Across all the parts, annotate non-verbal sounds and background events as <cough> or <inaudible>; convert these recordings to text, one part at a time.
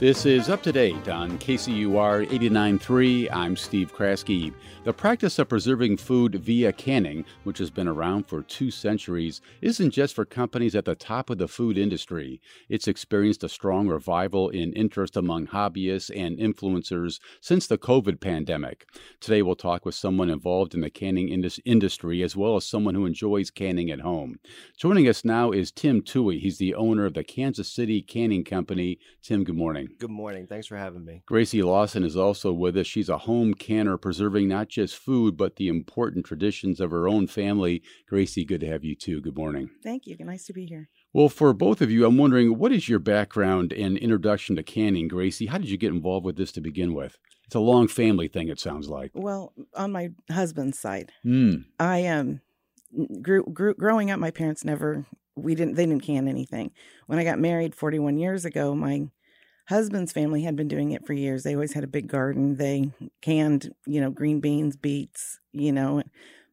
This is up to date on KCUR 89.3. I'm Steve Kraske. The practice of preserving food via canning, which has been around for two centuries, isn't just for companies at the top of the food industry. It's experienced a strong revival in interest among hobbyists and influencers since the COVID pandemic. Today, we'll talk with someone involved in the canning indus- industry as well as someone who enjoys canning at home. Joining us now is Tim Toohey. He's the owner of the Kansas City Canning Company. Tim, good morning. Good morning. Thanks for having me. Gracie Lawson is also with us. She's a home canner, preserving not just food, but the important traditions of her own family. Gracie, good to have you too. Good morning. Thank you. Nice to be here. Well, for both of you, I'm wondering what is your background and introduction to canning, Gracie? How did you get involved with this to begin with? It's a long family thing, it sounds like. Well, on my husband's side, Mm. I um grew, grew growing up. My parents never we didn't they didn't can anything. When I got married 41 years ago, my husband's family had been doing it for years. They always had a big garden. They canned, you know, green beans, beets, you know,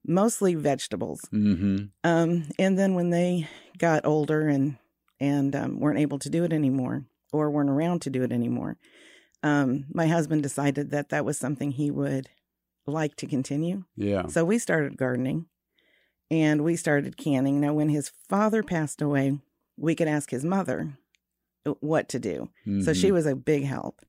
mostly vegetables. hmm Um, and then when they got older and and um, weren't able to do it anymore, or weren't around to do it anymore, um, my husband decided that that was something he would like to continue. Yeah. So we started gardening, and we started canning. Now, when his father passed away, we could ask his mother what to do. So she Mhm. was a big help.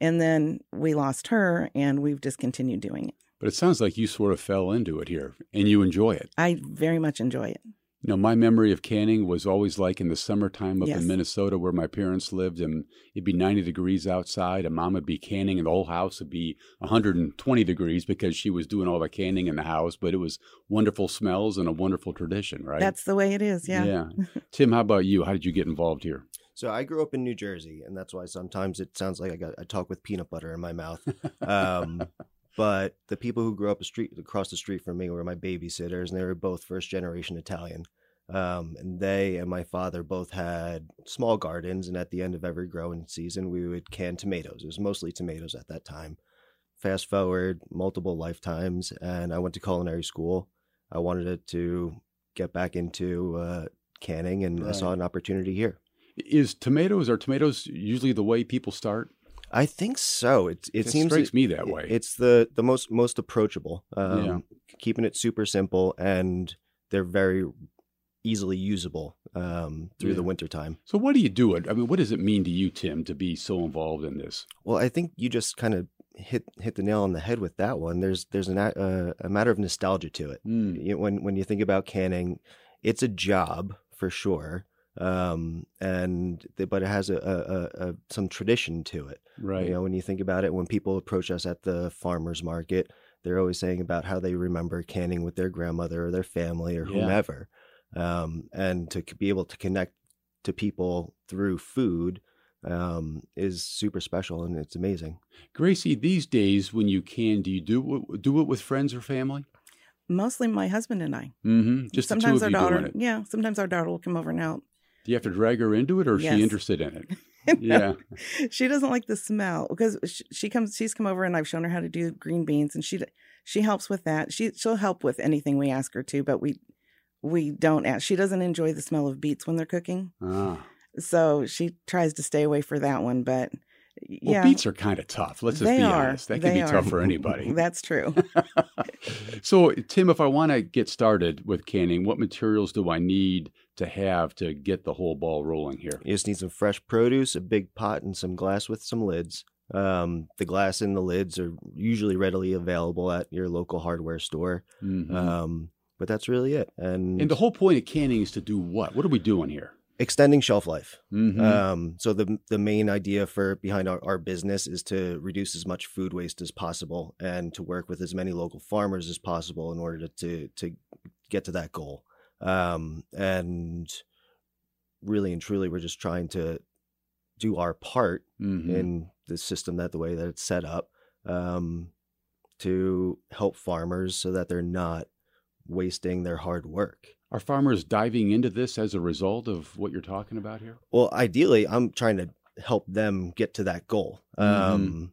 And then we lost her, and we've just continued doing it. But it sounds like you sort of fell into it here and you enjoy it. I very much enjoy it. You know, my memory of canning was always like in the summertime up Yes. in Minnesota where my parents lived, and it'd be 90 degrees outside, and mom would be canning, and the whole house would be 120 degrees because she was doing all the canning in the house. But it was wonderful smells and a wonderful tradition, right? That's the way it is. Yeah. Yeah. <laughs> Tim, how about you? How did you get involved here? So I grew up in New Jersey, and that's why sometimes it sounds like I got I talk with peanut butter in my mouth. Um, <laughs> but the people who grew up a street across the street from me were my babysitters, and they were both first generation Italian. Um, and they and my father both had small gardens, and at the end of every growing season, we would can tomatoes. It was mostly tomatoes at that time. Fast forward multiple lifetimes, and I went to culinary school. I wanted it to get back into uh, canning, and I saw an opportunity here. Is tomatoes are tomatoes usually the way people start? I think so. It it, It seems strikes me that way. It's the the most most approachable. Um, Yeah. keeping it super simple, and they're very easily usable um, through Yeah. the winter time. So what do you do? It I mean, what does it mean to you, Tim, to be so involved in this? Well, I think you just kind of hit hit the nail on the head with that one. There's there's an, a- uh, a matter of nostalgia to it. Mm. You know, when when you think about canning, it's a job for sure, um, and th- but it has a, a, a, a some tradition to it. Right. You know, when you think about it, when people approach us at the farmers market, they're always saying about how they remember canning with their grandmother or their family or Yeah. whomever. Um, and to be able to connect to people through food um, is super special and it's amazing. Gracie, these days when you can, do you do it, do it with friends or family? Mostly my husband and I. Mm-hmm. Just sometimes the two of our you daughter, doing it. yeah, sometimes our daughter will come over and help. Do you have to drag her into it, or is Yes. she interested in it? <laughs> No, Yeah. she doesn't like the smell because she, she comes. She's come over and I've shown her how to do green beans, and she she helps with that. She she'll help with anything we ask her to, but we we don't ask. She doesn't enjoy the smell of beets when they're cooking, Ah. so she tries to stay away for that one. But Well, yeah, beets are kind of tough. Let's just They be are. honest. That can They be tough for anybody. <laughs> that's true. <laughs> so, Tim, if I want to get started with canning, what materials do I need to have to get the whole ball rolling here? You just need some fresh produce, a big pot, and some glass with some lids. Um, the glass and the lids are usually readily available at your local hardware store. Mhm. Um, but that's really it. And, and the whole point of canning is to do what? What are we doing here? Extending shelf life. Mhm. Um, so the the main idea for behind our, our business is to reduce as much food waste as possible and to work with as many local farmers as possible in order to to, to get to that goal. Um, and really and truly, we're just trying to do our part Mhm. in the system that the way that it's set up um, to help farmers so that they're not wasting their hard work. Are farmers diving into this as a result of what you're talking about here? Well, ideally, I'm trying to help them get to that goal. Um,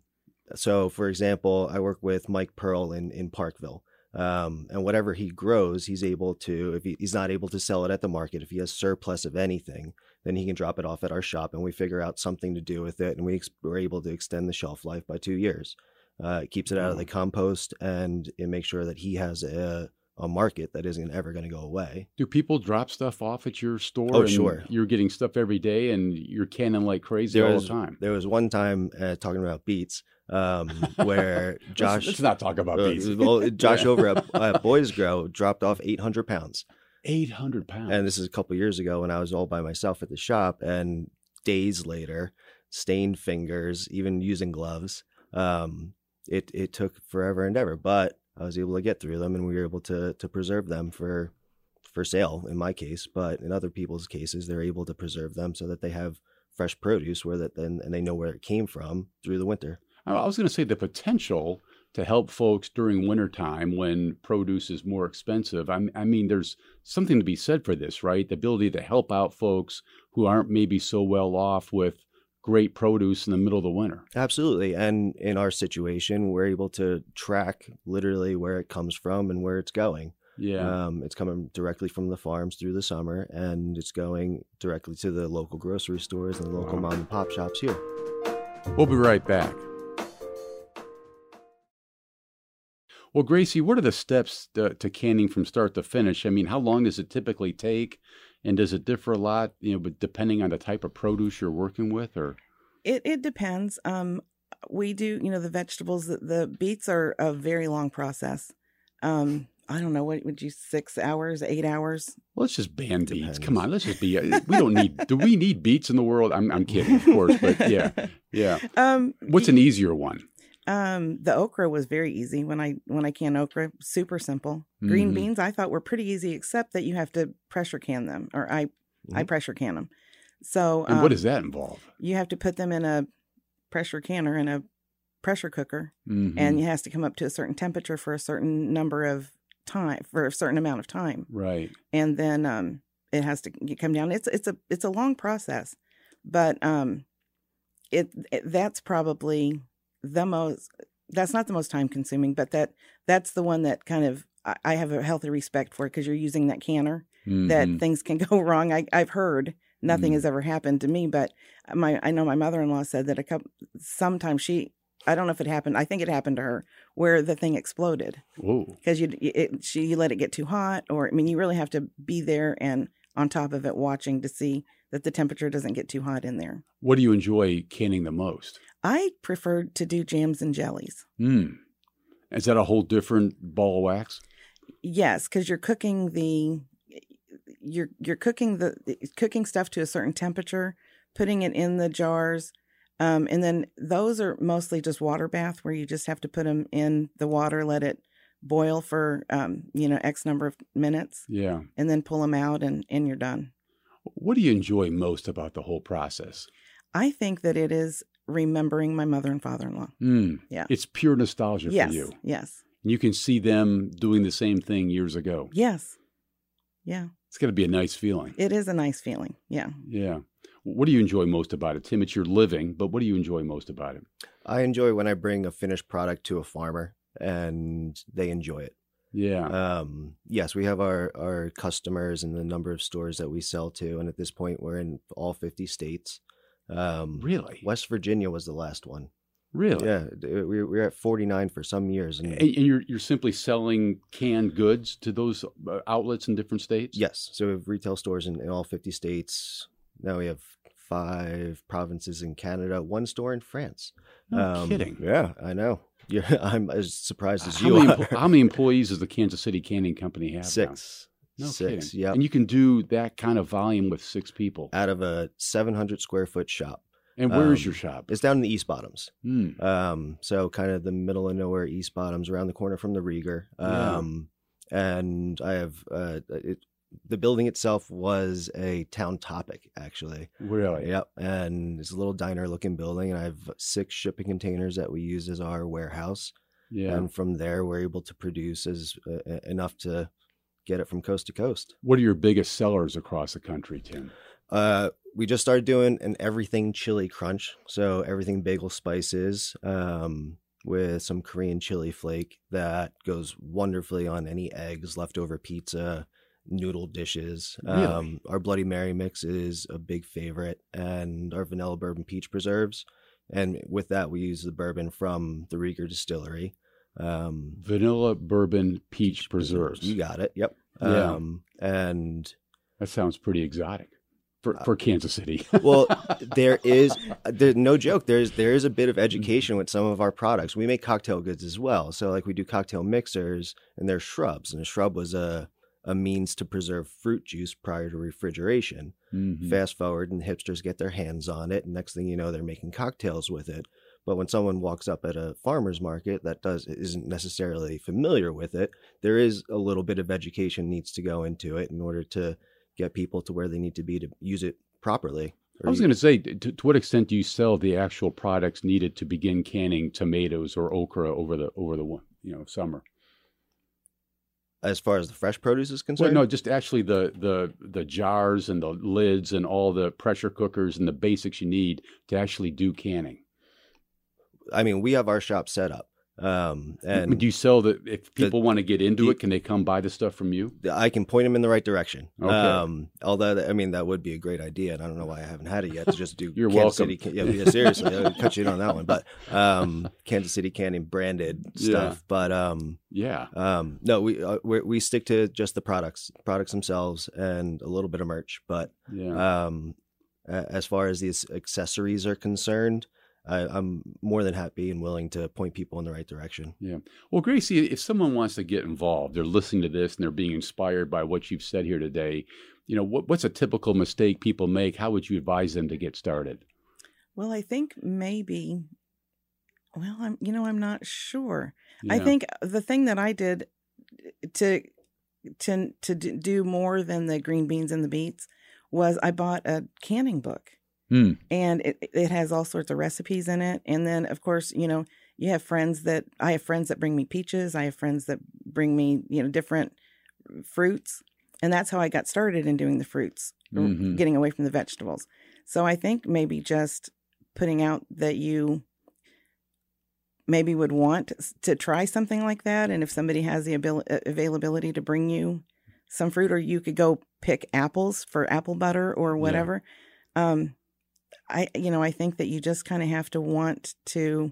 so, for example, I work with Mike Pearl in in Parkville, um, and whatever he grows, he's able to. If he, he's not able to sell it at the market, if he has surplus of anything, then he can drop it off at our shop, and we figure out something to do with it, and we ex- we're able to extend the shelf life by two years. Uh, it keeps it out of the compost, and it makes sure that he has a a market that isn't ever going to go away. Do people drop stuff off at your store? Oh, sure. You're getting stuff every day and you're canning like crazy There all was the time. there was one time uh, talking about beets um, <laughs> where Josh Let's, not talk about uh, beets. well, <laughs> Josh over at, at Boys Grow dropped off 800 pounds, 800 pounds. and this is a couple years ago when I was all by myself at the shop. And days later, stained fingers, even using gloves. Um, it it took forever and ever, but I was able to get through them, and we were able to to preserve them for for sale in my case. But in other people's cases, they're able to preserve them so that they have fresh produce where that then and they know where it came from through the winter. I was going to say the potential to help folks during wintertime when produce is more expensive. I, I mean, there's something to be said for this, right? The ability to help out folks who aren't maybe so well off with great produce in the middle of the winter. Absolutely. And in our situation, we're able to track literally where it comes from and where it's going. Yeah. Um, it's coming directly from the farms through the summer and it's going directly to the local grocery stores and local Wow. mom and pop shops here. We'll be right back. Well, Gracie, what are the steps to, to canning from start to finish? I mean, how long does it typically take, and does it differ a lot? You know, but depending on the type of produce you're working with, or It it depends. Um, we do, you know, the vegetables. The, the beets are a very long process. Um, I don't know what would you six hours, eight hours. well, let's just ban beets. Come on, let's just be. uh, We don't need. do we need beets in the world? I'm, I'm kidding, of course, but yeah, yeah. <laughs> Um, What's an easier one? Um, the okra was very easy when I when I can okra, super simple. Green Mhm. beans I thought were pretty easy, except that you have to pressure can them, or I I Mhm. pressure can them. So And what um, does that involve? you have to put them in a pressure canner in a pressure cooker, Mhm. and it has to come up to a certain temperature for a certain number of time for a certain amount of time, right, and then um it has to come down. It's it's a it's a long process, but um it, it that's probably the most that's not the most time consuming, but that that's the one that kind of I, I have a healthy respect for because you're using that canner that Mhm. things can <laughs> go wrong. I, I've heard nothing Mm. has ever happened to me, but my I know my mother in law said that a couple sometimes she I don't know if it happened. I think it happened to her where the thing exploded because you it, she you let it get too hot, or I mean you really have to be there and on top of it watching to see that the temperature doesn't get too hot in there. What do you enjoy canning the most? I prefer to do jams and jellies. Hmm. Is that a whole different ball of wax? Yes, because you're cooking the you're you're cooking the cooking stuff to a certain temperature, putting it in the jars, um, and then those are mostly just water bath where you just have to put them in the water, let it boil for um, you know x number of minutes, Yeah. and then pull them out, and and you're done. What do you enjoy most about the whole process? I think that it is remembering my mother and father-in-law. Hmm. Yeah. It's pure nostalgia yes, for you. yes, You can see them doing the same thing years ago. yes, yeah. It's got to be a nice feeling. It is a nice feeling. Yeah. Yeah. What do you enjoy most about it, Tim? It's your living, but what do you enjoy most about it? I enjoy when I bring a finished product to a farmer and they enjoy it. Yeah. Um, yes, we have our, our customers and the number of stores that we sell to. And at this point, we're in all 50 states. Um, really? West Virginia was the last one. Really? Yeah, we we were at 49 for some years. And, And and you're you're simply selling canned goods to those uh, outlets in different states? yes, so we have retail stores in, in all 50 states. Now we have five provinces in Canada, one store in France. No kidding. Yeah, I know. <laughs> Yeah, I'm as surprised as How you many, are. how many employees does the Kansas City Canning Company have? now? Six. No Six, yep. And you can do that kind of volume with six people. Out of a 700 square foot shop. And where is um, your shop? It's down in the East Bottoms. Hmm. Um, so kind of the middle of nowhere, East Bottoms, around the corner from the Rieger. Yeah. Um, and I have uh, it, the building itself was a Town Topic actually. Really? Yep, and it's a little diner looking building, and I have six shipping containers that we use as our warehouse. Yeah. And from there, we're able to produce as uh, enough to get it from coast to coast. what are your biggest sellers across the country, Tim? Uh, we just started doing an everything chili crunch. So everything bagel spices um, with some Korean chili flake that goes wonderfully on any eggs, leftover pizza, noodle dishes. Really? Um, our Bloody Mary mix is a big favorite, and our vanilla bourbon peach preserves. And with that, we use the bourbon from the Rieger Distillery. Um, Vanilla bourbon peach preserves. You got it. Yep. Yeah. Um, and That sounds pretty exotic for, Uh, for Kansas City. <laughs> well there is there no joke there's there is a bit of education with some of our products we make cocktail goods as well so like we do cocktail mixers and they're shrubs and a shrub was a a means to preserve fruit juice prior to refrigeration Mhm. fast forward and hipsters get their hands on it and next thing you know they're making cocktails with it but when someone walks up at a farmer's market that does isn't necessarily familiar with it there is a little bit of education needs to go into it in order to get people to where they need to be to use it properly I was going to say, to, to what extent do you sell the actual products needed to begin canning tomatoes or okra over the over the you know summer? as far as the fresh produce is Well, concerned no, just actually the the the jars and the lids and all the pressure cookers and the basics you need to actually do canning. I mean we have our shop set up um and do you sell the if people want to get into the- it, can they come buy the stuff from you? I can point them in the right direction. Okay. Um, although I mean that would be a great idea, and I don't know why I haven't had it yet to just do. <laughs> You're Kansas welcome. City, yeah, yeah, seriously, I would cut you in on that one. But um, Kansas City Canning branded stuff. Yeah. But um, Yeah. um, no, we uh, we we stick to just the products, products themselves, and a little bit of merch. But Yeah. um, as far as these accessories are concerned, I, I'm more than happy and willing to point people in the right direction. Yeah. Well, Gracie, if someone wants to get involved, they're listening to this and they're being inspired by what you've said here today. You know, what, what's a typical mistake people make? How would you advise them to get started? Well, I think maybe. Well, I'm. You know, I'm not sure. I think the thing that I did eh, to to to do more than the green beans and the beets was I bought a canning book. Hmm. And it it has all sorts of recipes in it. And then of course, you know, you have friends that I have friends that bring me peaches, I have friends that bring me, you know, different fruits. And that's how I got started in doing the fruits, Mhm. getting away from the vegetables. So I think maybe just putting out that you maybe would want to try something like that and if somebody has the abil- availability to bring you some fruit or you could go pick apples for apple butter or whatever um i you know i think that you just kind of have to want to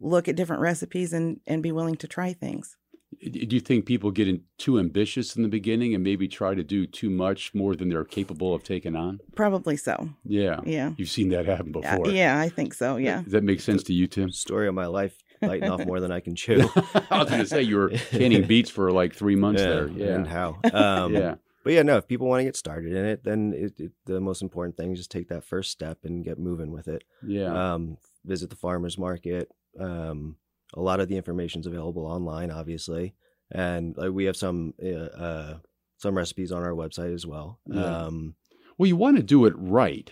look at different recipes and and be willing to try things Do you think people get in too ambitious in the beginning and maybe try to do too much more than they're capable of taking on? probably so Yeah. yeah You've seen that happen Uh, before. yeah i think so yeah Does that make sense to you, Tim? Story of my life, biting off more than I can chew. <laughs> I was going to say you were canning beets for like three months there. Yeah. and Yeah. how. Um, yeah. But yeah, no. If people want to get started in it, then it, it, the most important thing is just take that first step and get moving with it. Yeah. Um, visit the farmers market. Um, a lot of the information is available online, obviously, and like we have some uh, uh, some recipes on our website as well. Yeah. Um, Well, you want to do it right,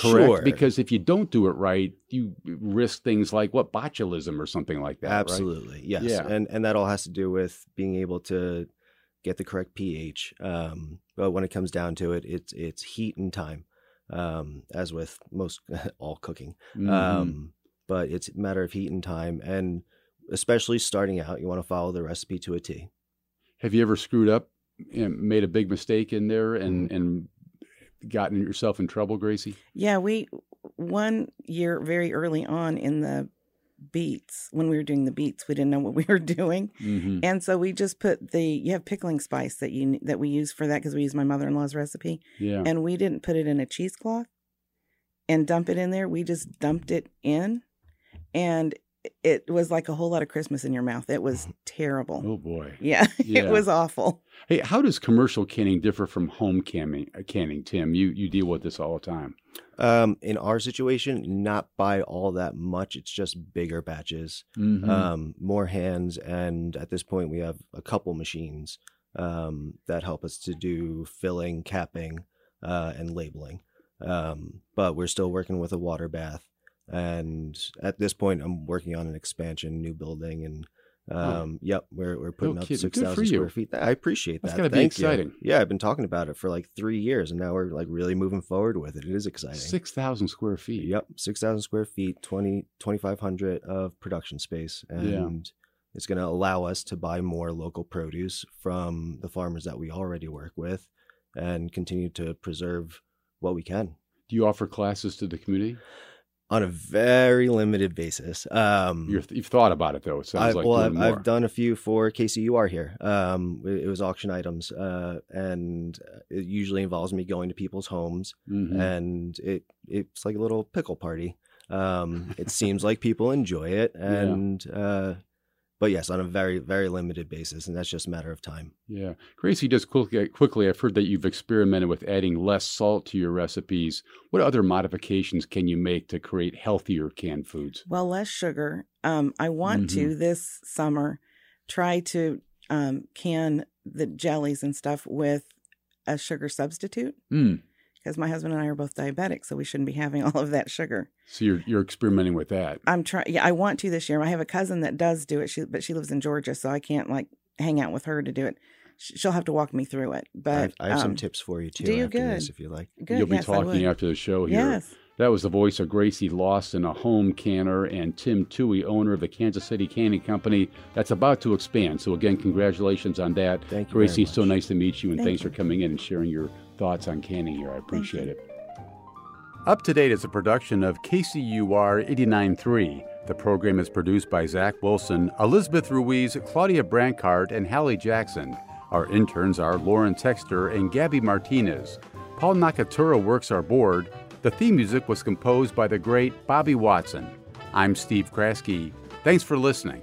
correct? Sure. Because if you don't do it right, you risk things like what botulism or something like that. right? Absolutely, yes. Yeah. And and that all has to do with being able to get the correct pH. Um, but when it comes down to it, it's it's heat and time, um, as with most <laughs> all cooking. Mhm. Um, but it's a matter of heat and time, and especially starting out, you want to follow the recipe to a T. Have you ever screwed up and made a big mistake in there and Mm-hmm. and gotten yourself in trouble, Gracie? Yeah, we one year very early on in the beets when we were doing the beets, we didn't know what we <laughs> were doing, Mm-hmm. and so we just put the you have pickling spice that you that we use for that because we use my mother in law's recipe, Yeah. and we didn't put it in a cheesecloth and dump it in there. We just dumped it in, and it was like a whole lot of Christmas in your mouth. It was <laughs> terrible. Oh boy. Yeah, <laughs> Yeah. it was awful. Hey, how does commercial canning differ from home canning? uh, Canning, Tim, you you deal with this all the time. Um, in our situation, not by all that much. It's just bigger batches, Mhm. um, more hands, and at this point, we have a couple machines um, that help us to do filling, capping, uh, and labeling. Um, but we're still working with a water bath, and at this point, I'm working on an expansion, new building, and um, yep, we're we're putting up kidding. six thousand you. square feet. I appreciate That's that. gotta be Thank you. exciting. Yeah, I've been talking about it for like three years, and now we're like really moving forward with it. It is exciting. Six thousand square feet. Yep, six thousand square feet, 20, 2,500 of production space, and Yeah. it's going to allow us to buy more local produce from the farmers that we already work with, and continue to preserve what we can Do you offer classes to the community? On a very limited basis. Um, You're, you've thought about it though. It sounds I've, like well, I've. I've done a few for KCUR here. Um, it, it was auction items, uh, and it usually involves me going to people's homes Mhm. and it it's like a little pickle party. Um, it seems like people enjoy it, <laughs> and uh, but yes, on a very very limited basis, and that's just a matter of time. Yeah, Gracie. Just quickly, quickly, I've heard that you've experimented with adding less salt to your recipes. What other modifications can you make to create healthier canned foods? Well, less sugar. Um, I want Mm-hmm. to this summer try to um, can the jellies and stuff with a sugar substitute Mm. Because my husband and I are both diabetic, so we shouldn't be having <laughs> all of that sugar. So you're you're experimenting with that. I'm trying. Yeah, I want to this year. I have a cousin that does do it. She, but she lives in Georgia, so I can't like hang out with her to do it. She'll have to walk me through it. I But have, I have some um, tips for you too. do you? after this, Good. if you like. Good. You'll be yes, talking would. after the show here. Yes. That was the voice of Gracie Lawson, a home canner, and Tim Toohey, owner of the Kansas City Canning Company that's about to expand. So again, congratulations on that. Thank you very Gracie, so nice to meet you, and Thank thanks you. for coming in and sharing your thoughts on canning here. I appreciate it. Up to Date is a production of KCUR 89.3. The program is produced by Zach Wilson, Elizabeth Ruiz, Claudia Brancart, and Hallie Jackson. Our interns are Lauren Texter and Gabby Martinez. Paul Nakatura works our board. The theme music was composed by the great Bobby Watson. I'm Steve Kraske. Thanks for listening.